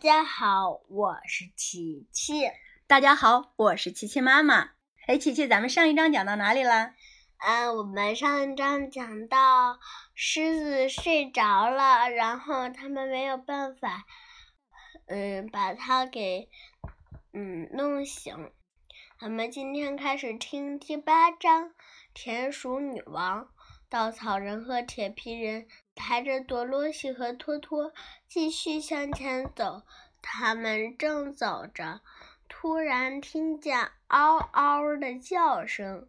大家好，我是琪琪。大家好，我是琪琪妈妈。哎，琪琪，咱们上一章讲到哪里了？嗯，我们上一章讲到狮子睡着了，然后他们没有办法，嗯，把它给嗯弄醒。我们今天开始听第八章：田鼠女王。稻草人和铁皮人抬着多罗西和托托继续向前走。他们正走着，突然听见嗷嗷的叫声，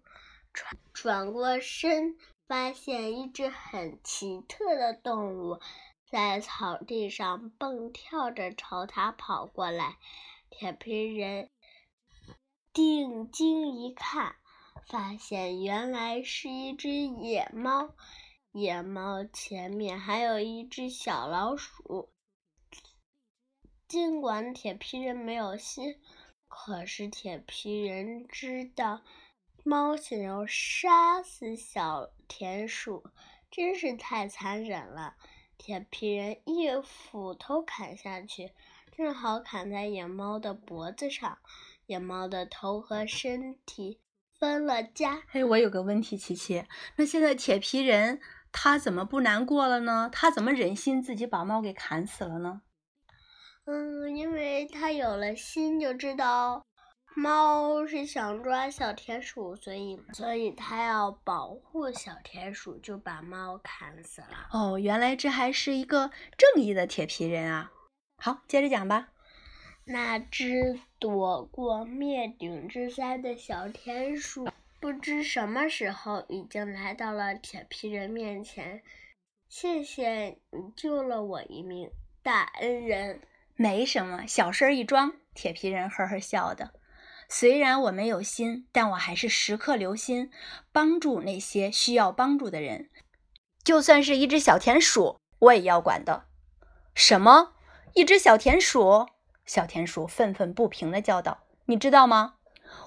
转转过身，发现一只很奇特的动物在草地上蹦跳着朝他跑过来。铁皮人定睛一看。发现原来是一只野猫，野猫前面还有一只小老鼠。尽管铁皮人没有心，可是铁皮人知道，猫想要杀死小田鼠，真是太残忍了。铁皮人一斧头砍下去，正好砍在野猫的脖子上，野猫的头和身体。分了家。哎，我有个问题，琪琪，那现在铁皮人他怎么不难过了呢？他怎么忍心自己把猫给砍死了呢？嗯，因为他有了心，就知道猫是想抓小田鼠，所以所以他要保护小田鼠，就把猫砍死了。哦，原来这还是一个正义的铁皮人啊！好，接着讲吧。那只躲过灭顶之灾的小田鼠，不知什么时候已经来到了铁皮人面前。谢谢你救了我一命，大恩人。没什么，小事儿一桩。铁皮人呵呵笑的。虽然我没有心，但我还是时刻留心，帮助那些需要帮助的人。就算是一只小田鼠，我也要管的。什么？一只小田鼠？小田鼠愤愤不平地叫道：“你知道吗？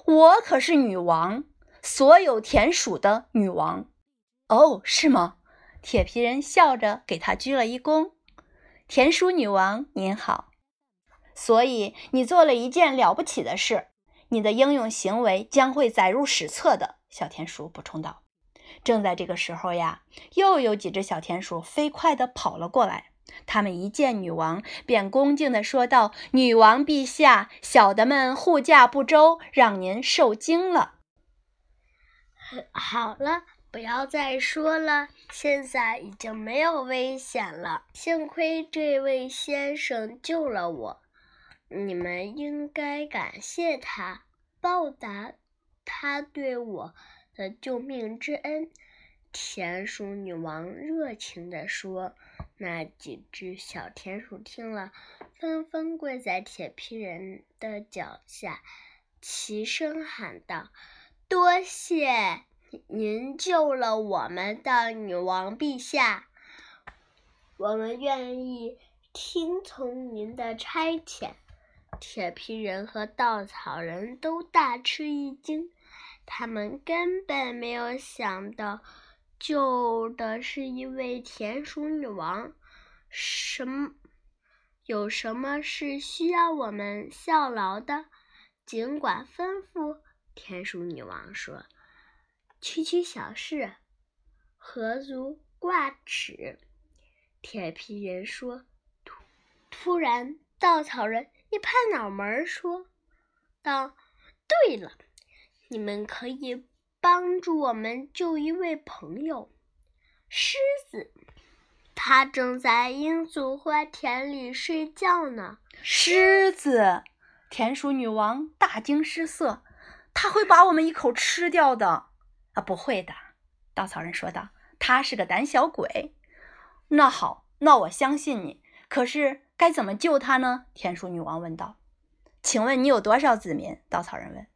我可是女王，所有田鼠的女王。”哦，是吗？铁皮人笑着给他鞠了一躬。“田鼠女王您好。”所以你做了一件了不起的事，你的英勇行为将会载入史册的。”小田鼠补充道。正在这个时候呀，又有几只小田鼠飞快地跑了过来。他们一见女王，便恭敬地说道：“女王陛下，小的们护驾不周，让您受惊了。”好了，不要再说了，现在已经没有危险了。幸亏这位先生救了我，你们应该感谢他，报答他对我的救命之恩。”田鼠女王热情地说。那几只小田鼠听了，纷纷跪在铁皮人的脚下，齐声喊道：“多谢您救了我们的女王陛下，我们愿意听从您的差遣。”铁皮人和稻草人都大吃一惊，他们根本没有想到。救的是一位田鼠女王，什么？有什么是需要我们效劳的？尽管吩咐。田鼠女王说：“区区小事，何足挂齿？”铁皮人说。突突然，稻草人一拍脑门说：“道，对了，你们可以。”帮助我们救一位朋友，狮子，它正在罂粟花田里睡觉呢。狮子，田鼠女王大惊失色，它会把我们一口吃掉的。啊，不会的，稻草人说道，他是个胆小鬼。那好，那我相信你。可是该怎么救他呢？田鼠女王问道。请问你有多少子民？稻草人问。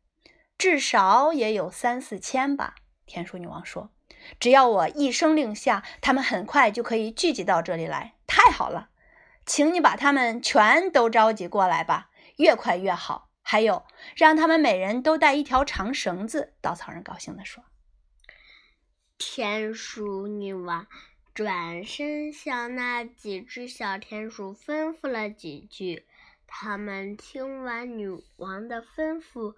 至少也有三四千吧，田鼠女王说：“只要我一声令下，他们很快就可以聚集到这里来。太好了，请你把他们全都召集过来吧，越快越好。还有，让他们每人都带一条长绳子。”稻草人高兴地说。田鼠女王转身向那几只小田鼠吩咐了几句，他们听完女王的吩咐，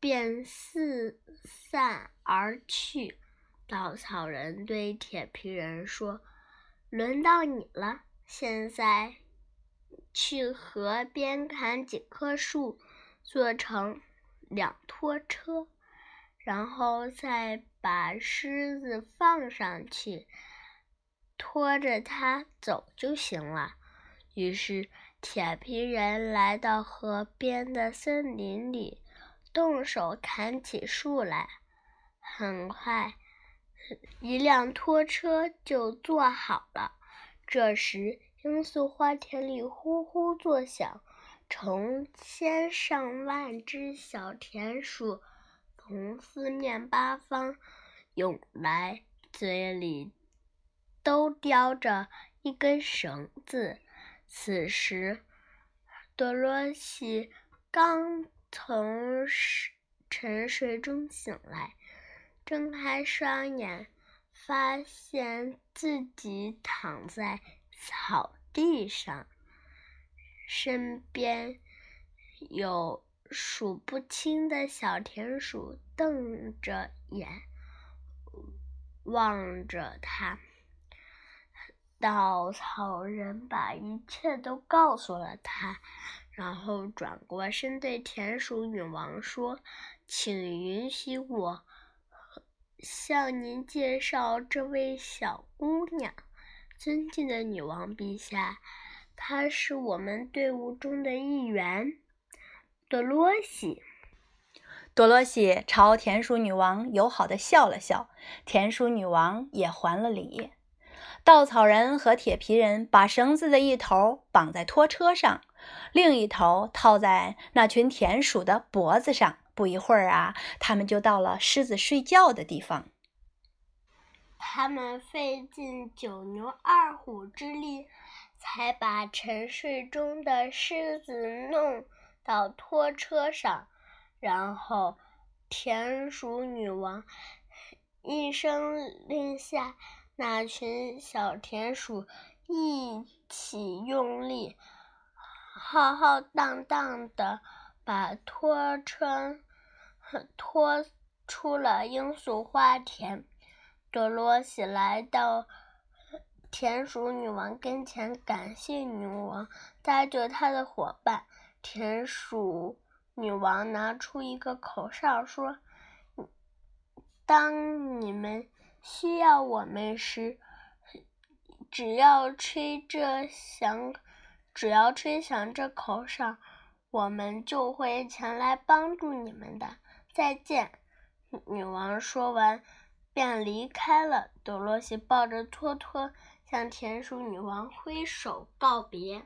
便四散而去。稻草人对铁皮人说：“轮到你了，现在去河边砍几棵树，做成两拖车，然后再把狮子放上去，拖着它走就行了。”于是，铁皮人来到河边的森林里，动手砍起树来。很快，一辆拖车就做好了。这时，罂粟花田里呼呼作响，成千上万只小田鼠从四面八方涌来，嘴里都叼着一根绳子。此时，多罗西刚从沉睡中醒来，睁开双眼，发现自己躺在草地上，身边有数不清的小田鼠瞪着眼望着他。稻草人把一切都告诉了他，然后转过身对田鼠女王说：“请允许我向您介绍这位小姑娘，尊敬的女王陛下，她是我们队伍中的一员，多罗西。”多罗西朝田鼠女王友好的笑了笑，田鼠女王也还了礼。稻草人和铁皮人把绳子的一头绑在拖车上，另一头套在那群田鼠的脖子上。不一会儿啊，他们就到了狮子睡觉的地方。他们费尽九牛二虎之力，才把沉睡中的狮子弄到拖车上。然后，田鼠女王一声令下。那群小田鼠一起用力，浩浩荡荡地把拖车拖出了罂粟花田。多罗西来到田鼠女王跟前，感谢女王带着她的伙伴。田鼠女王拿出一个口哨，说：“当你们。”需要我们时，只要吹这响，只要吹响这口哨，我们就会前来帮助你们的。再见！女王说完，便离开了。多罗西抱着托托，向田鼠女王挥手告别。